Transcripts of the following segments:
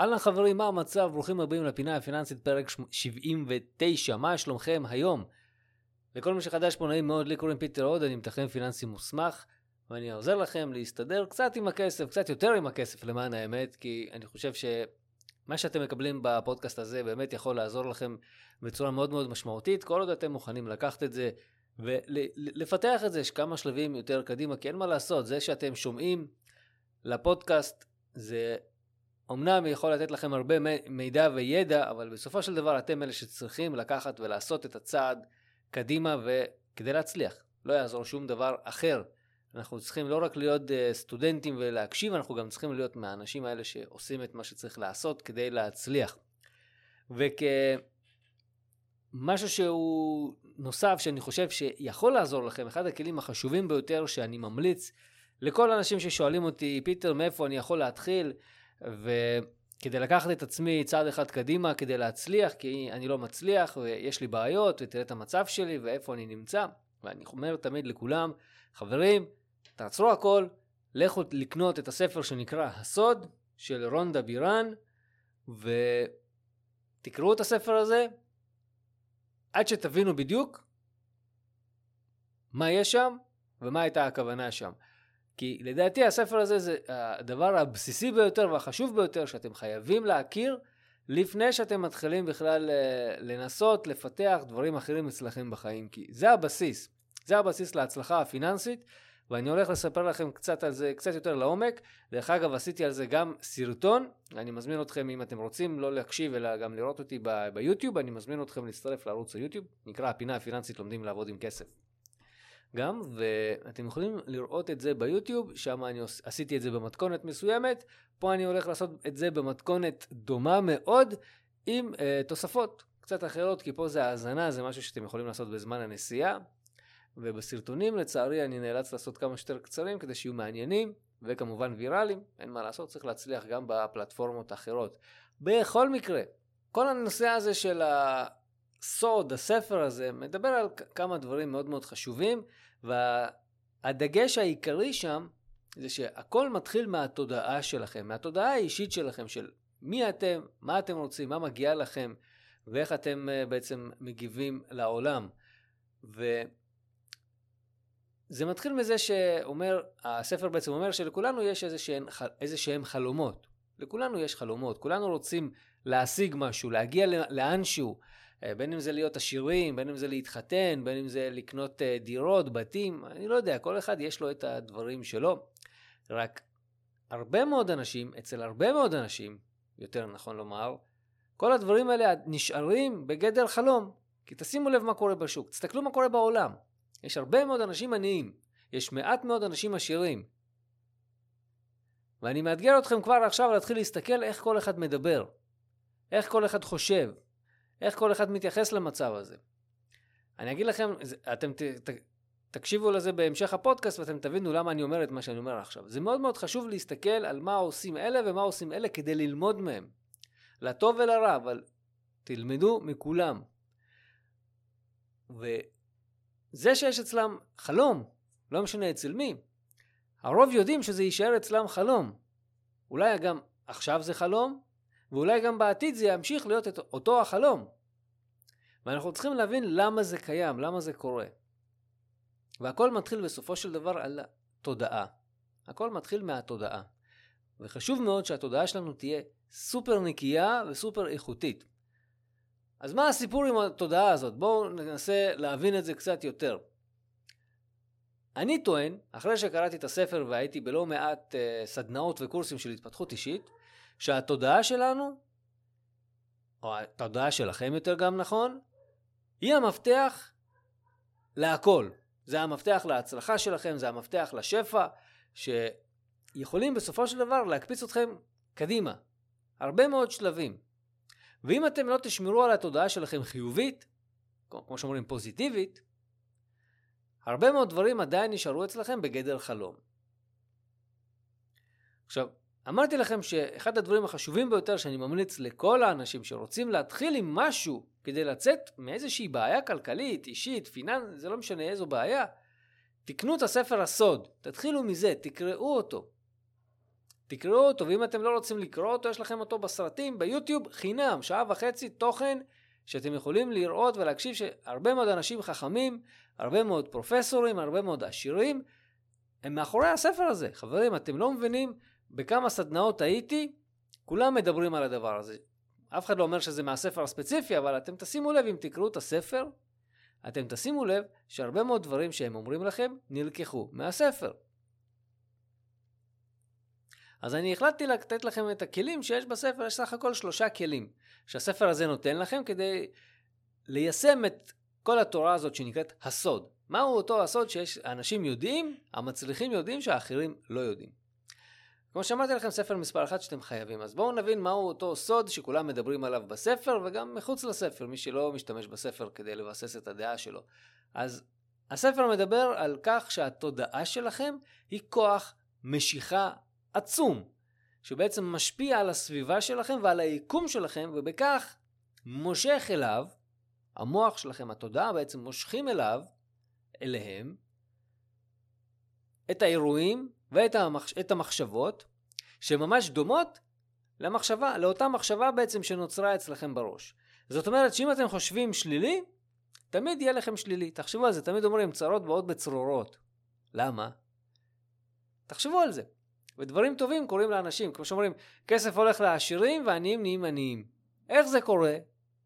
אהלן חברים, מה המצב? ברוכים הבאים לפינה הפיננסית פרק 79, מה שלומכם היום? לכל מי שחדש פה נעים מאוד, לי קוראים פיטר עוד, אני מתכנן פיננסי מוסמך, ואני עוזר לכם להסתדר קצת עם הכסף, קצת יותר עם הכסף למען האמת, כי אני חושב שמה שאתם מקבלים בפודקאסט הזה באמת יכול לעזור לכם בצורה מאוד מאוד משמעותית, כל עוד אתם מוכנים לקחת את זה ולפתח את זה כמה שלבים יותר קדימה, כי אין מה לעשות, זה שאתם שומעים לפודקאסט זה אמנם יכול לתת לכם הרבה מידע וידע, אבל בסופו של דבר אתם אלה שצריכים לקחת ולעשות את הצעד קדימה וכדי להצליח. לא יעזור שום דבר אחר. אנחנו צריכים לא רק להיות uh, סטודנטים ולהקשיב, אנחנו גם צריכים להיות מהאנשים האלה שעושים את מה שצריך לעשות כדי להצליח. וכמשהו שהוא נוסף שאני חושב שיכול לעזור לכם, אחד הכלים החשובים ביותר שאני ממליץ לכל האנשים ששואלים אותי, פיטר, מאיפה אני יכול להתחיל? וכדי לקחת את עצמי צעד אחד קדימה, כדי להצליח, כי אני לא מצליח ויש לי בעיות, ותראה את המצב שלי ואיפה אני נמצא. ואני אומר תמיד לכולם, חברים, תעצרו הכל, לכו לקנות את הספר שנקרא הסוד של רונדה בירן, ותקראו את הספר הזה עד שתבינו בדיוק מה יש שם ומה הייתה הכוונה שם. כי לדעתי הספר הזה זה הדבר הבסיסי ביותר והחשוב ביותר שאתם חייבים להכיר לפני שאתם מתחילים בכלל אה, לנסות לפתח דברים אחרים אצלכם בחיים. כי זה הבסיס, זה הבסיס להצלחה הפיננסית, ואני הולך לספר לכם קצת על זה, קצת יותר לעומק. דרך אגב, עשיתי על זה גם סרטון, אני מזמין אתכם, אם אתם רוצים, לא להקשיב אלא גם לראות אותי ביוטיוב, אני מזמין אתכם להצטרף לערוץ היוטיוב, נקרא הפינה הפיננסית לומדים לעבוד עם כסף. גם, ואתם יכולים לראות את זה ביוטיוב, שם אני עשיתי את זה במתכונת מסוימת, פה אני הולך לעשות את זה במתכונת דומה מאוד, עם uh, תוספות קצת אחרות, כי פה זה האזנה, זה משהו שאתם יכולים לעשות בזמן הנסיעה, ובסרטונים לצערי אני נאלץ לעשות כמה שיותר קצרים כדי שיהיו מעניינים, וכמובן ויראליים, אין מה לעשות, צריך להצליח גם בפלטפורמות האחרות. בכל מקרה, כל הנושא הזה של ה... הסוד, הספר הזה, מדבר על כמה דברים מאוד מאוד חשובים, והדגש העיקרי שם זה שהכל מתחיל מהתודעה שלכם, מהתודעה האישית שלכם, של מי אתם, מה אתם רוצים, מה מגיע לכם, ואיך אתם אה, בעצם מגיבים לעולם. וזה מתחיל מזה שאומר, הספר בעצם אומר שלכולנו יש איזה שהם חלומות. לכולנו יש חלומות, כולנו רוצים להשיג משהו, להגיע לאנשהו. אה, בין אם זה להיות עשירים, בין אם זה להתחתן, בין אם זה לקנות אה, דירות, בתים, אני לא יודע, כל אחד יש לו את הדברים שלו. רק הרבה מאוד אנשים, אצל הרבה מאוד אנשים, יותר נכון לומר, כל הדברים האלה נשארים בגדר חלום. כי תשימו לב מה קורה בשוק, תסתכלו מה קורה בעולם. יש הרבה מאוד אנשים עניים, יש מעט מאוד אנשים עשירים. ואני מאתגר אתכם כבר עכשיו להתחיל להסתכל איך כל אחד מדבר, איך כל אחד חושב, איך כל אחד מתייחס למצב הזה. אני אגיד לכם, אתם ת, ת, תקשיבו לזה בהמשך הפודקאסט ואתם תבינו למה אני אומר את מה שאני אומר עכשיו. זה מאוד מאוד חשוב להסתכל על מה עושים אלה ומה עושים אלה כדי ללמוד מהם. לטוב ולרע, אבל תלמדו מכולם. וזה שיש אצלם חלום, לא משנה אצל מי, הרוב יודעים שזה יישאר אצלם חלום. אולי גם עכשיו זה חלום, ואולי גם בעתיד זה ימשיך להיות את אותו החלום. ואנחנו צריכים להבין למה זה קיים, למה זה קורה. והכל מתחיל בסופו של דבר על התודעה. הכל מתחיל מהתודעה. וחשוב מאוד שהתודעה שלנו תהיה סופר נקייה וסופר איכותית. אז מה הסיפור עם התודעה הזאת? בואו ננסה להבין את זה קצת יותר. אני טוען, אחרי שקראתי את הספר והייתי בלא מעט uh, סדנאות וקורסים של התפתחות אישית, שהתודעה שלנו, או התודעה שלכם יותר גם נכון, היא המפתח להכל. זה המפתח להצלחה שלכם, זה המפתח לשפע, שיכולים בסופו של דבר להקפיץ אתכם קדימה. הרבה מאוד שלבים. ואם אתם לא תשמרו על התודעה שלכם חיובית, כמו שאומרים פוזיטיבית, הרבה מאוד דברים עדיין נשארו אצלכם בגדר חלום. עכשיו, אמרתי לכם שאחד הדברים החשובים ביותר שאני ממליץ לכל האנשים שרוצים להתחיל עם משהו כדי לצאת מאיזושהי בעיה כלכלית, אישית, פיננס, זה לא משנה איזו בעיה, תקנו את הספר הסוד, תתחילו מזה, תקראו אותו. תקראו אותו, ואם אתם לא רוצים לקרוא אותו, יש לכם אותו בסרטים, ביוטיוב, חינם, שעה וחצי תוכן שאתם יכולים לראות ולהקשיב שהרבה מאוד אנשים חכמים, הרבה מאוד פרופסורים, הרבה מאוד עשירים, הם מאחורי הספר הזה. חברים, אתם לא מבינים בכמה סדנאות הייתי, כולם מדברים על הדבר הזה. אף אחד לא אומר שזה מהספר הספציפי, אבל אתם תשימו לב, אם תקראו את הספר, אתם תשימו לב שהרבה מאוד דברים שהם אומרים לכם נלקחו מהספר. אז אני החלטתי לתת לכם את הכלים שיש בספר, יש סך הכל שלושה כלים שהספר הזה נותן לכם כדי ליישם את כל התורה הזאת שנקראת הסוד. מהו אותו הסוד שיש אנשים יודעים, המצליחים יודעים שהאחרים לא יודעים. כמו שאמרתי לכם, ספר מספר אחת שאתם חייבים. אז בואו נבין מהו אותו סוד שכולם מדברים עליו בספר וגם מחוץ לספר, מי שלא משתמש בספר כדי לבסס את הדעה שלו. אז הספר מדבר על כך שהתודעה שלכם היא כוח משיכה עצום, שבעצם משפיע על הסביבה שלכם ועל היקום שלכם, ובכך מושך אליו, המוח שלכם, התודעה בעצם מושכים אליו, אליהם, את האירועים ואת המחש... המחשבות שממש דומות למחשבה, לאותה מחשבה בעצם שנוצרה אצלכם בראש. זאת אומרת שאם אתם חושבים שלילי, תמיד יהיה לכם שלילי. תחשבו על זה, תמיד אומרים צרות באות בצרורות. למה? תחשבו על זה. ודברים טובים קורים לאנשים. כמו שאומרים, כסף הולך לעשירים ועניים נהיים עניים. איך זה קורה?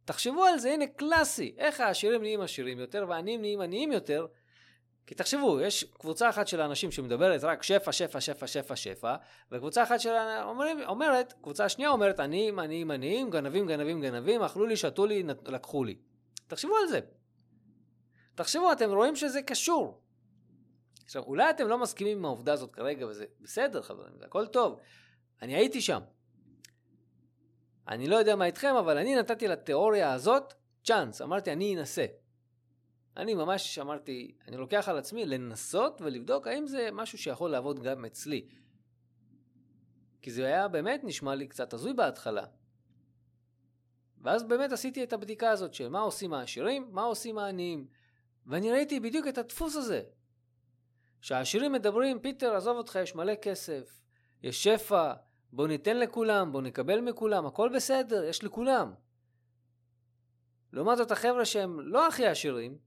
תחשבו על זה, הנה קלאסי. איך העשירים נהיים עשירים יותר והעניים נהיים עניים יותר? כי תחשבו, יש קבוצה אחת של האנשים שמדברת רק שפע, שפע, שפע, שפע, שפע, וקבוצה אחת של אומרים, אומרת, קבוצה שנייה אומרת עניים, עניים, עניים, גנבים, גנבים, גנבים, אכלו לי, שתו לי, לקחו לי. תחשבו על זה. תחשבו, אתם רואים שזה קשור. עכשיו, אולי אתם לא מסכימים עם העובדה הזאת כרגע, וזה בסדר, חברים, זה הכל טוב. אני הייתי שם. אני לא יודע מה איתכם, אבל אני נתתי לתיאוריה הזאת צ'אנס. אמרתי, אני אנסה. אני ממש אמרתי, אני לוקח על עצמי לנסות ולבדוק האם זה משהו שיכול לעבוד גם אצלי. כי זה היה באמת נשמע לי קצת הזוי בהתחלה. ואז באמת עשיתי את הבדיקה הזאת של מה עושים העשירים, מה עושים העניים. ואני ראיתי בדיוק את הדפוס הזה. שהעשירים מדברים, פיטר, עזוב אותך, יש מלא כסף, יש שפע, בוא ניתן לכולם, בוא נקבל מכולם, הכל בסדר, יש לכולם. לעומת זאת החבר'ה שהם לא הכי עשירים,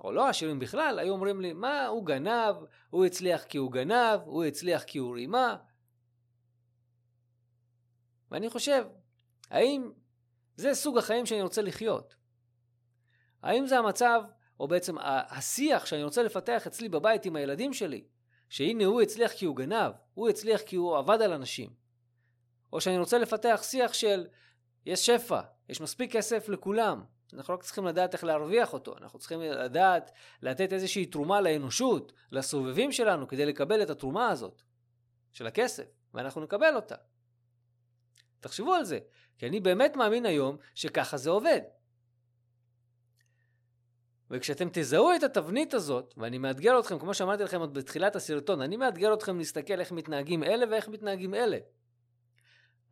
או לא עשירים בכלל, היו אומרים לי, מה, הוא גנב, הוא הצליח כי הוא גנב, הוא הצליח כי הוא רימה. ואני חושב, האם זה סוג החיים שאני רוצה לחיות? האם זה המצב, או בעצם השיח שאני רוצה לפתח אצלי בבית עם הילדים שלי, שהנה הוא הצליח כי הוא גנב, הוא הצליח כי הוא עבד על אנשים. או שאני רוצה לפתח שיח של יש שפע, יש מספיק כסף לכולם, אנחנו רק צריכים לדעת איך להרוויח אותו, אנחנו צריכים לדעת לתת איזושהי תרומה לאנושות, לסובבים שלנו, כדי לקבל את התרומה הזאת של הכסף, ואנחנו נקבל אותה. תחשבו על זה, כי אני באמת מאמין היום שככה זה עובד. וכשאתם תזהו את התבנית הזאת, ואני מאתגר אתכם, כמו שאמרתי לכם עוד בתחילת הסרטון, אני מאתגר אתכם להסתכל איך מתנהגים אלה ואיך מתנהגים אלה.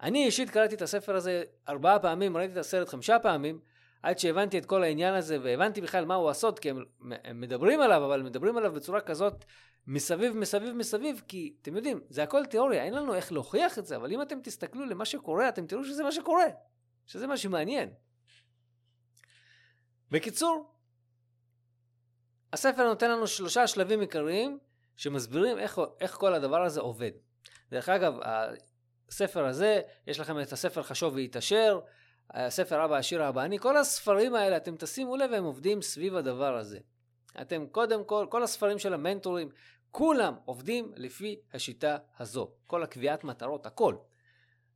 אני אישית קראתי את הספר הזה ארבעה פעמים, ראיתי את הסרט חמישה פעמים, עד שהבנתי את כל העניין הזה והבנתי בכלל מהו הסוד, כי הם, הם מדברים עליו, אבל מדברים עליו בצורה כזאת מסביב, מסביב, מסביב, כי אתם יודעים, זה הכל תיאוריה, אין לנו איך להוכיח את זה, אבל אם אתם תסתכלו למה שקורה, אתם תראו שזה מה שקורה, שזה מה שמעניין. בקיצור, הספר נותן לנו שלושה שלבים עיקריים שמסבירים איך, איך כל הדבר הזה עובד. דרך אגב, הספר הזה, יש לכם את הספר חשוב והתעשר, הספר אבא עשיר אבא אני, כל הספרים האלה, אתם תשימו לב, הם עובדים סביב הדבר הזה. אתם קודם כל, כל הספרים של המנטורים, כולם עובדים לפי השיטה הזו. כל הקביעת מטרות, הכל.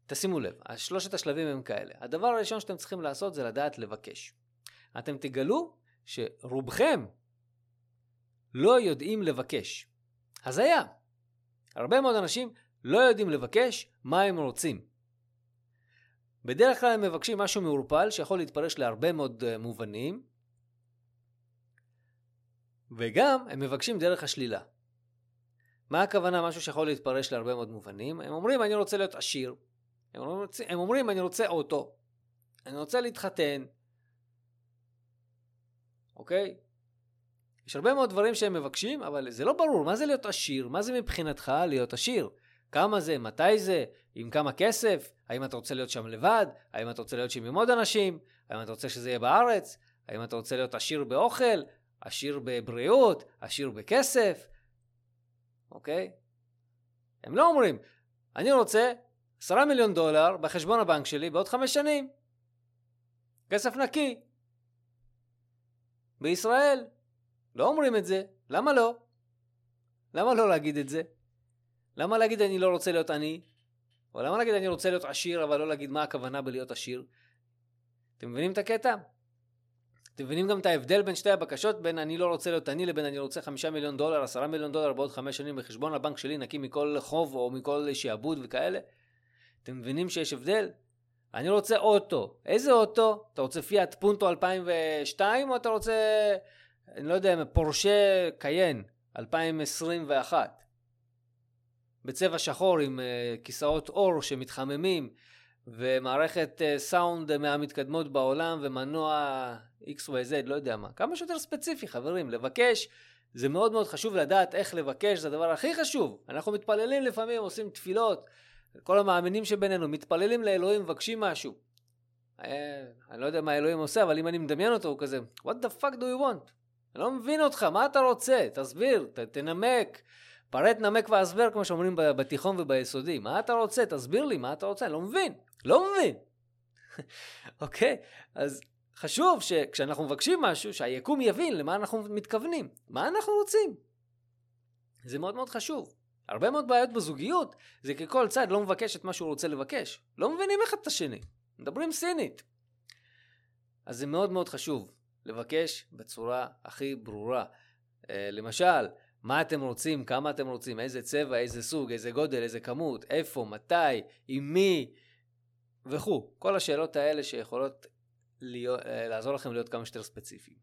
תשימו לב, שלושת השלבים הם כאלה. הדבר הראשון שאתם צריכים לעשות זה לדעת לבקש. אתם תגלו שרובכם לא יודעים לבקש. הזיה. הרבה מאוד אנשים לא יודעים לבקש מה הם רוצים. בדרך כלל הם מבקשים משהו מעורפל שיכול להתפרש להרבה מאוד אה, מובנים, וגם הם מבקשים דרך השלילה. מה הכוונה משהו שיכול להתפרש להרבה מאוד מובנים? הם אומרים אני רוצה להיות עשיר, הם אומרים, הם אומרים אני רוצה אוטו, אני רוצה להתחתן, אוקיי? יש הרבה מאוד דברים שהם מבקשים, אבל זה לא ברור, מה זה להיות עשיר? מה זה מבחינתך להיות עשיר? כמה זה, מתי זה, עם כמה כסף, האם אתה רוצה להיות שם לבד, האם אתה רוצה להיות שם עם עוד אנשים, האם אתה רוצה שזה יהיה בארץ, האם אתה רוצה להיות עשיר באוכל, עשיר בבריאות, עשיר בכסף, אוקיי? הם לא אומרים, אני רוצה עשרה מיליון דולר בחשבון הבנק שלי בעוד חמש שנים. כסף נקי. בישראל. לא אומרים את זה. למה לא? למה לא להגיד את זה? למה להגיד אני לא רוצה להיות עני? או למה להגיד אני רוצה להיות עשיר, אבל לא להגיד מה הכוונה בלהיות עשיר? אתם מבינים את הקטע? אתם מבינים גם את ההבדל בין שתי הבקשות, בין אני לא רוצה להיות עני לבין אני רוצה חמישה מיליון דולר, עשרה מיליון דולר בעוד חמש שנים בחשבון הבנק שלי נקי מכל חוב או מכל שעבוד וכאלה? אתם מבינים שיש הבדל? אני רוצה אוטו. איזה אוטו? אתה רוצה פיאט פונטו 2002 או אתה רוצה, אני לא יודע, פורשה קיין 2021? בצבע שחור עם uh, כיסאות אור שמתחממים ומערכת uh, סאונד מהמתקדמות בעולם ומנוע XYZ, לא יודע מה. כמה שיותר ספציפי, חברים. לבקש, זה מאוד מאוד חשוב לדעת איך לבקש, זה הדבר הכי חשוב. אנחנו מתפללים לפעמים, עושים תפילות. כל המאמינים שבינינו מתפללים לאלוהים, מבקשים משהו. אה, אני לא יודע מה אלוהים עושה, אבל אם אני מדמיין אותו, הוא כזה, what the fuck do you want? אני לא מבין אותך, מה אתה רוצה? תסביר, ת, תנמק. פרט נמק והסבר, כמו שאומרים בתיכון וביסודי. מה אתה רוצה? תסביר לי, מה אתה רוצה? אני לא מבין. לא מבין. אוקיי? אז חשוב שכשאנחנו מבקשים משהו, שהיקום יבין למה אנחנו מתכוונים. מה אנחנו רוצים? זה מאוד מאוד חשוב. הרבה מאוד בעיות בזוגיות זה כי כל צד לא מבקש את מה שהוא רוצה לבקש. לא מבינים אחד את השני. מדברים סינית. אז זה מאוד מאוד חשוב לבקש בצורה הכי ברורה. אה, למשל, מה אתם רוצים, כמה אתם רוצים, איזה צבע, איזה סוג, איזה גודל, איזה כמות, איפה, מתי, עם מי וכו'. כל השאלות האלה שיכולות להיות, אה, לעזור לכם להיות כמה שיותר ספציפיים.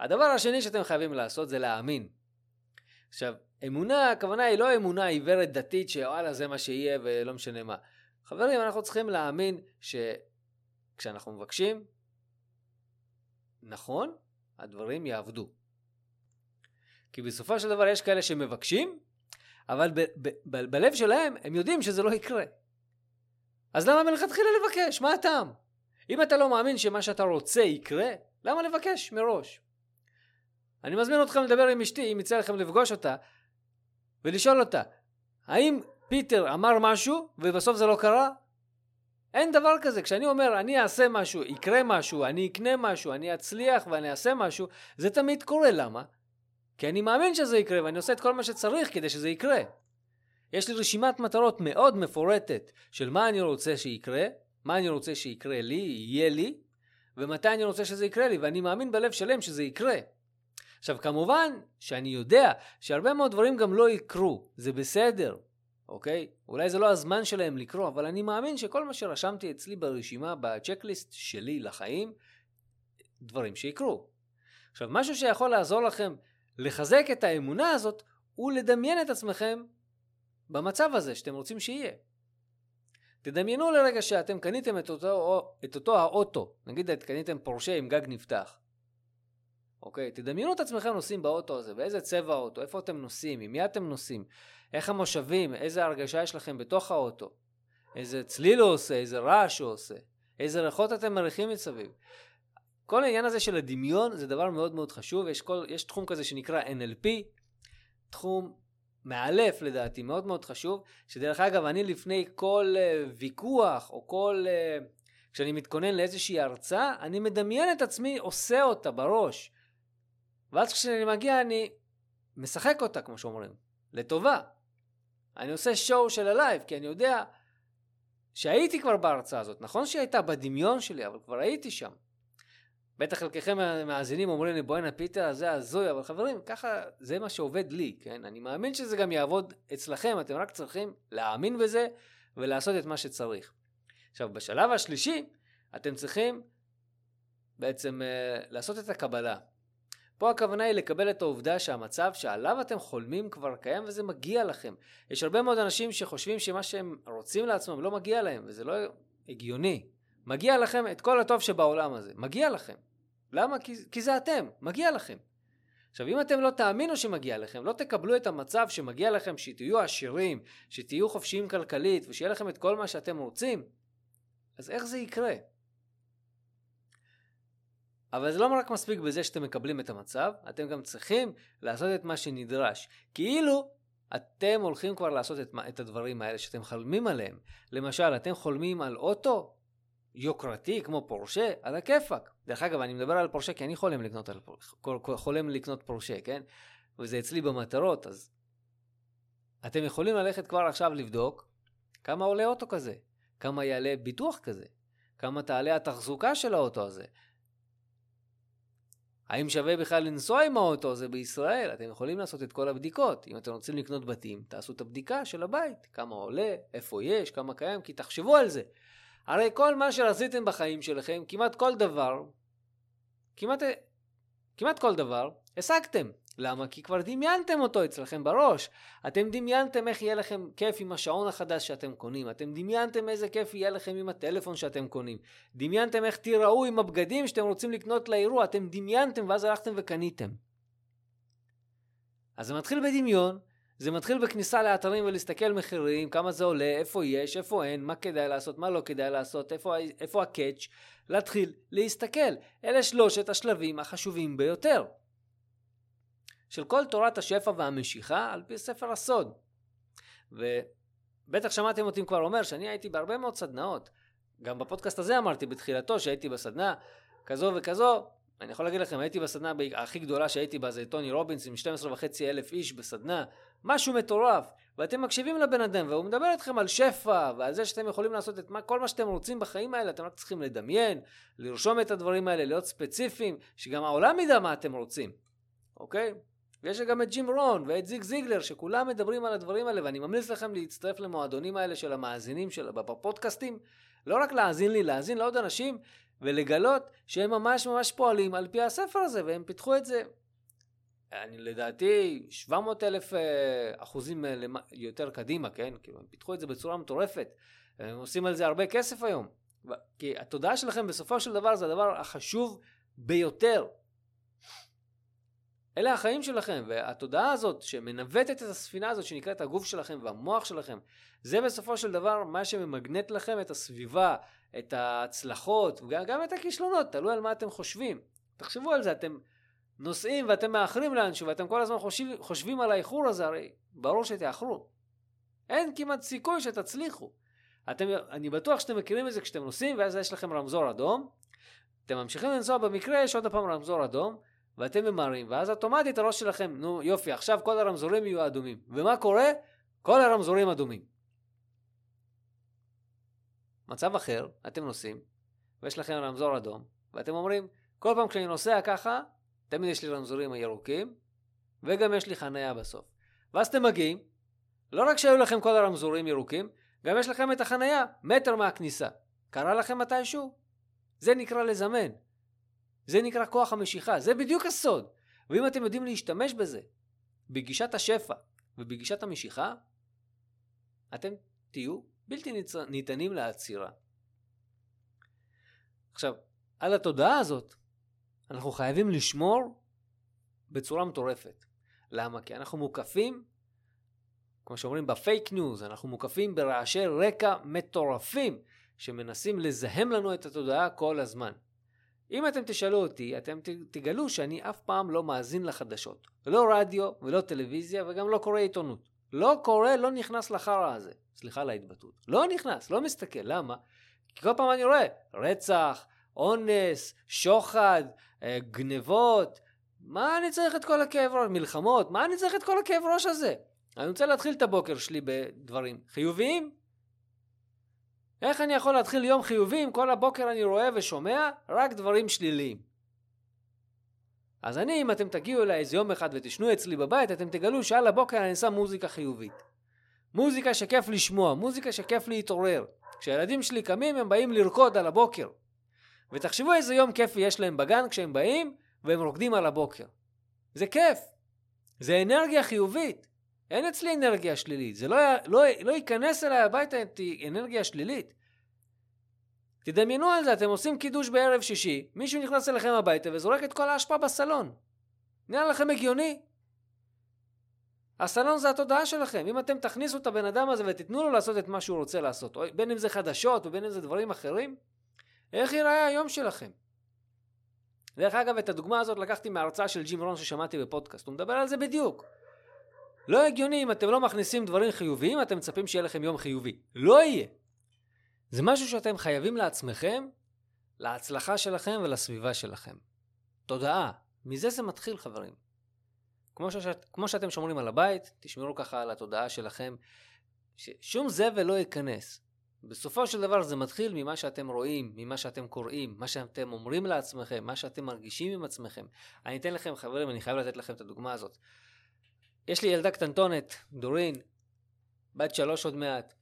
הדבר השני שאתם חייבים לעשות זה להאמין. עכשיו, אמונה, הכוונה היא לא אמונה עיוורת דתית שוואלה זה מה שיהיה ולא משנה מה. חברים, אנחנו צריכים להאמין שכשאנחנו מבקשים, נכון, הדברים יעבדו. כי בסופו של דבר יש כאלה שמבקשים, אבל ב- ב- ב- בלב שלהם הם יודעים שזה לא יקרה. אז למה מלכתחילה לבקש? מה הטעם? אם אתה לא מאמין שמה שאתה רוצה יקרה, למה לבקש מראש? אני מזמין אתכם לדבר עם אשתי, אם יצא לכם לפגוש אותה, ולשאול אותה, האם פיטר אמר משהו ובסוף זה לא קרה? אין דבר כזה. כשאני אומר, אני אעשה משהו, יקרה משהו, אני אקנה משהו, אני אצליח ואני אעשה משהו, זה תמיד קורה. למה? כי אני מאמין שזה יקרה ואני עושה את כל מה שצריך כדי שזה יקרה. יש לי רשימת מטרות מאוד מפורטת של מה אני רוצה שיקרה, מה אני רוצה שיקרה לי, יהיה לי, ומתי אני רוצה שזה יקרה לי, ואני מאמין בלב שלם שזה יקרה. עכשיו, כמובן שאני יודע שהרבה מאוד דברים גם לא יקרו, זה בסדר, אוקיי? אולי זה לא הזמן שלהם לקרוא, אבל אני מאמין שכל מה שרשמתי אצלי ברשימה, בצ'קליסט שלי לחיים, דברים שיקרו. עכשיו, משהו שיכול לעזור לכם לחזק את האמונה הזאת, הוא לדמיין את עצמכם במצב הזה שאתם רוצים שיהיה. תדמיינו לרגע שאתם קניתם את אותו, את אותו האוטו, נגיד קניתם פורשה עם גג נפתח. אוקיי? תדמיינו את עצמכם נוסעים באוטו הזה, באיזה צבע האוטו, איפה אתם נוסעים, עם מי אתם נוסעים, איך המושבים, איזה הרגשה יש לכם בתוך האוטו, איזה צליל הוא עושה, איזה רעש הוא עושה, איזה ריחות אתם מריחים מסביב. כל העניין הזה של הדמיון זה דבר מאוד מאוד חשוב, יש, כל, יש תחום כזה שנקרא NLP, תחום מאלף לדעתי, מאוד מאוד חשוב, שדרך אגב אני לפני כל uh, ויכוח או כל... Uh, כשאני מתכונן לאיזושהי הרצאה, אני מדמיין את עצמי עושה אותה בראש. ואז כשאני מגיע אני משחק אותה, כמו שאומרים, לטובה. אני עושה show של ה live, כי אני יודע שהייתי כבר בהרצאה הזאת. נכון שהיא הייתה בדמיון שלי, אבל כבר הייתי שם. בטח חלקכם המאזינים אומרים לי, בואנ'ה פיטר, זה הזוי, אבל חברים, ככה זה מה שעובד לי, כן? אני מאמין שזה גם יעבוד אצלכם, אתם רק צריכים להאמין בזה ולעשות את מה שצריך. עכשיו, בשלב השלישי, אתם צריכים בעצם uh, לעשות את הקבלה. פה הכוונה היא לקבל את העובדה שהמצב שעליו אתם חולמים כבר קיים וזה מגיע לכם. יש הרבה מאוד אנשים שחושבים שמה שהם רוצים לעצמם לא מגיע להם, וזה לא הגיוני. מגיע לכם את כל הטוב שבעולם הזה, מגיע לכם. למה? כי, כי זה אתם, מגיע לכם. עכשיו, אם אתם לא תאמינו שמגיע לכם, לא תקבלו את המצב שמגיע לכם שתהיו עשירים, שתהיו חופשיים כלכלית ושיהיה לכם את כל מה שאתם רוצים, אז איך זה יקרה? אבל זה לא רק מספיק בזה שאתם מקבלים את המצב, אתם גם צריכים לעשות את מה שנדרש. כאילו אתם הולכים כבר לעשות את, את הדברים האלה שאתם חולמים עליהם. למשל, אתם חולמים על אוטו יוקרתי כמו פורשה, על הכיפאק. דרך אגב, אני מדבר על פורשה כי אני חולם לקנות, על, חולם לקנות פורשה, כן? וזה אצלי במטרות, אז אתם יכולים ללכת כבר עכשיו לבדוק כמה עולה אוטו כזה, כמה יעלה ביטוח כזה, כמה תעלה התחזוקה של האוטו הזה, האם שווה בכלל לנסוע עם האוטו הזה בישראל? אתם יכולים לעשות את כל הבדיקות. אם אתם רוצים לקנות בתים, תעשו את הבדיקה של הבית. כמה עולה, איפה יש, כמה קיים, כי תחשבו על זה. הרי כל מה שרציתם בחיים שלכם, כמעט כל דבר, כמעט, כמעט כל דבר, השגתם. למה? כי כבר דמיינתם אותו אצלכם בראש. אתם דמיינתם איך יהיה לכם כיף עם השעון החדש שאתם קונים. אתם דמיינתם איזה כיף יהיה לכם עם הטלפון שאתם קונים. דמיינתם איך תיראו עם הבגדים שאתם רוצים לקנות לאירוע. אתם דמיינתם ואז הלכתם וקניתם. אז זה מתחיל בדמיון, זה מתחיל בכניסה לאתרים ולהסתכל מחירים, כמה זה עולה, איפה יש, איפה אין, מה כדאי לעשות, מה לא כדאי לעשות, איפה, איפה הקאץ', להתחיל להסתכל. אלה שלושת השלבים החשובים ביותר. של כל תורת השפע והמשיכה על פי ספר הסוד. ובטח שמעתם אותי כבר אומר שאני הייתי בהרבה מאוד סדנאות. גם בפודקאסט הזה אמרתי בתחילתו שהייתי בסדנה כזו וכזו. אני יכול להגיד לכם, הייתי בסדנה הכי גדולה שהייתי בה זה טוני רובינס עם 12 וחצי אלף איש בסדנה. משהו מטורף. ואתם מקשיבים לבן אדם והוא מדבר איתכם על שפע ועל זה שאתם יכולים לעשות את מה, כל מה שאתם רוצים בחיים האלה, אתם רק צריכים לדמיין, לרשום את הדברים האלה, להיות ספציפיים, שגם העולם ידע מה אתם רוצים, אוקיי? ויש גם את ג'ים רון ואת זיג זיגלר, שכולם מדברים על הדברים האלה, ואני ממליץ לכם להצטרף למועדונים האלה של המאזינים של, בפודקאסטים. לא רק להאזין לי, להאזין לעוד אנשים, ולגלות שהם ממש ממש פועלים על פי הספר הזה, והם פיתחו את זה. אני לדעתי 700 אלף אה, אחוזים אה, יותר קדימה, כן? כאילו, הם פיתחו את זה בצורה מטורפת. הם עושים על זה הרבה כסף היום. כי התודעה שלכם בסופו של דבר זה הדבר החשוב ביותר. אלה החיים שלכם, והתודעה הזאת שמנווטת את הספינה הזאת שנקראת הגוף שלכם והמוח שלכם, זה בסופו של דבר מה שממגנט לכם את הסביבה, את ההצלחות, וגם את הכישלונות, תלוי על מה אתם חושבים. תחשבו על זה, אתם נוסעים ואתם מאחרים לאנשהו ואתם כל הזמן חושבים, חושבים על האיחור הזה, הרי ברור שתאחרו. אין כמעט סיכוי שתצליחו. אתם, אני בטוח שאתם מכירים את זה כשאתם נוסעים ואז יש לכם רמזור אדום. אתם ממשיכים לנסוע במקרה, יש עוד פעם רמזור אדום, ואתם ממהרים, ואז אוטומטית הראש שלכם, נו יופי, עכשיו כל הרמזורים יהיו אדומים. ומה קורה? כל הרמזורים אדומים. מצב אחר, אתם נוסעים, ויש לכם רמזור אדום, ואתם אומרים, כל פעם כשאני נוסע ככה, תמיד יש לי רמזורים הירוקים, וגם יש לי חניה בסוף. ואז אתם מגיעים, לא רק שהיו לכם כל הרמזורים ירוקים, גם יש לכם את החניה, מטר מהכניסה. קרה לכם מתישהו? זה נקרא לזמן. זה נקרא כוח המשיכה, זה בדיוק הסוד. ואם אתם יודעים להשתמש בזה, בגישת השפע ובגישת המשיכה, אתם תהיו בלתי ניתנים לעצירה. עכשיו, על התודעה הזאת, אנחנו חייבים לשמור בצורה מטורפת. למה? כי אנחנו מוקפים, כמו שאומרים ב fake news, אנחנו מוקפים ברעשי רקע מטורפים שמנסים לזהם לנו את התודעה כל הזמן. אם אתם תשאלו אותי, אתם תגלו שאני אף פעם לא מאזין לחדשות. לא רדיו ולא טלוויזיה וגם לא קורא עיתונות. לא קורא, לא נכנס לחרא הזה. סליחה על ההתבטאות. לא נכנס, לא מסתכל. למה? כי כל פעם אני רואה רצח, אונס, שוחד, אה, גנבות. מה אני צריך את כל הכאב ראש? מלחמות? מה אני צריך את כל הכאב ראש הזה? אני רוצה להתחיל את הבוקר שלי בדברים חיוביים, איך אני יכול להתחיל יום חיובי אם כל הבוקר אני רואה ושומע רק דברים שליליים? אז אני, אם אתם תגיעו אליי איזה יום אחד ותשנו אצלי בבית, אתם תגלו שעל הבוקר אני שם מוזיקה חיובית. מוזיקה שכיף לשמוע, מוזיקה שכיף להתעורר. כשהילדים שלי קמים הם באים לרקוד על הבוקר. ותחשבו איזה יום כיפי יש להם בגן כשהם באים והם רוקדים על הבוקר. זה כיף. זה אנרגיה חיובית. אין אצלי אנרגיה שלילית, זה לא, לא, לא ייכנס אליי הביתה אנרגיה שלילית. תדמיינו על זה, אתם עושים קידוש בערב שישי, מישהו נכנס אליכם הביתה וזורק את כל האשפה בסלון. נראה לכם הגיוני? הסלון זה התודעה שלכם. אם אתם תכניסו את הבן אדם הזה ותיתנו לו לעשות את מה שהוא רוצה לעשות, בין אם זה חדשות ובין אם זה דברים אחרים, איך ייראה היום שלכם? דרך אגב, את הדוגמה הזאת לקחתי מההרצאה של ג'ים רון ששמעתי בפודקאסט. הוא מדבר על זה בדיוק. לא הגיוני אם אתם לא מכניסים דברים חיוביים, אתם מצפים שיהיה לכם יום חיובי. לא יהיה. זה משהו שאתם חייבים לעצמכם, להצלחה שלכם ולסביבה שלכם. תודעה. מזה זה מתחיל, חברים. כמו, שאת, כמו שאתם שומרים על הבית, תשמרו ככה על התודעה שלכם, ששום זבל לא ייכנס. בסופו של דבר זה מתחיל ממה שאתם רואים, ממה שאתם קוראים, מה שאתם אומרים לעצמכם, מה שאתם מרגישים עם עצמכם. אני אתן לכם, חברים, אני חייב לתת לכם את הדוגמה הזאת. יש לי ילדה קטנטונת, דורין, בת שלוש עוד מעט,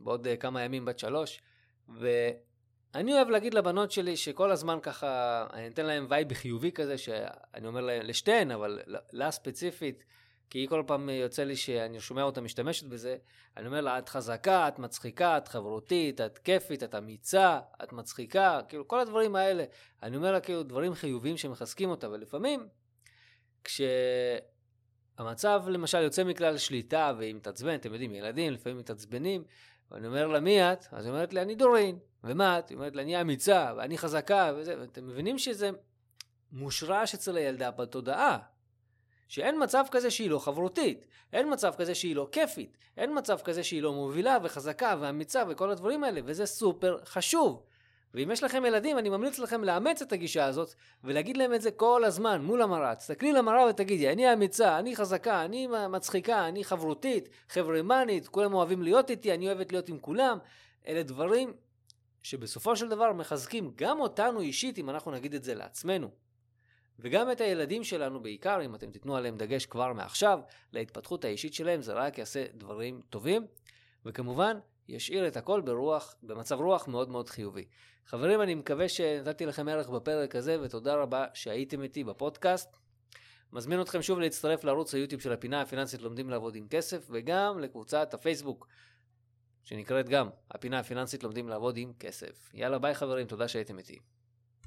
בעוד uh, כמה ימים בת שלוש, ואני אוהב להגיד לבנות שלי שכל הזמן ככה, אני אתן להם וייב חיובי כזה, שאני אומר להם, לשתיהן, אבל לה ספציפית, כי היא כל פעם יוצא לי שאני שומע אותה משתמשת בזה, אני אומר לה, את חזקה, את מצחיקה, את חברותית, את כיפית, את אמיצה, את מצחיקה, כאילו כל הדברים האלה. אני אומר לה כאילו דברים חיוביים שמחזקים אותה, ולפעמים, כשהמצב למשל יוצא מכלל שליטה והיא מתעצבנת, אתם יודעים, ילדים לפעמים מתעצבנים, ואני אומר לה, מי את? אז היא אומרת לי, אני דורין. ומה את? היא אומרת לי, אני אמיצה, ואני חזקה, וזה, ואתם מבינים שזה מושרש אצל הילדה בתודעה. שאין מצב כזה שהיא לא חברותית, אין מצב כזה שהיא לא כיפית, אין מצב כזה שהיא לא מובילה וחזקה ואמיצה וכל הדברים האלה, וזה סופר חשוב. ואם יש לכם ילדים, אני ממליץ לכם לאמץ את הגישה הזאת ולהגיד להם את זה כל הזמן מול המראה. תסתכלי למראה ותגידי, אני אמיצה, אני חזקה, אני מצחיקה, אני חברותית, חברמנית, כולם אוהבים להיות איתי, אני אוהבת להיות עם כולם. אלה דברים שבסופו של דבר מחזקים גם אותנו אישית, אם אנחנו נגיד את זה לעצמנו. וגם את הילדים שלנו בעיקר, אם אתם תיתנו עליהם דגש כבר מעכשיו, להתפתחות האישית שלהם, זה רק יעשה דברים טובים, וכמובן, ישאיר את הכל ברוח, במצב רוח מאוד מאוד חיובי. חברים, אני מקווה שנתתי לכם ערך בפרק הזה, ותודה רבה שהייתם איתי בפודקאסט. מזמין אתכם שוב להצטרף לערוץ היוטיוב של הפינה הפיננסית לומדים לעבוד עם כסף, וגם לקבוצת הפייסבוק, שנקראת גם הפינה הפיננסית לומדים לעבוד עם כסף. יאללה ביי חברים, תודה שהייתם איתי.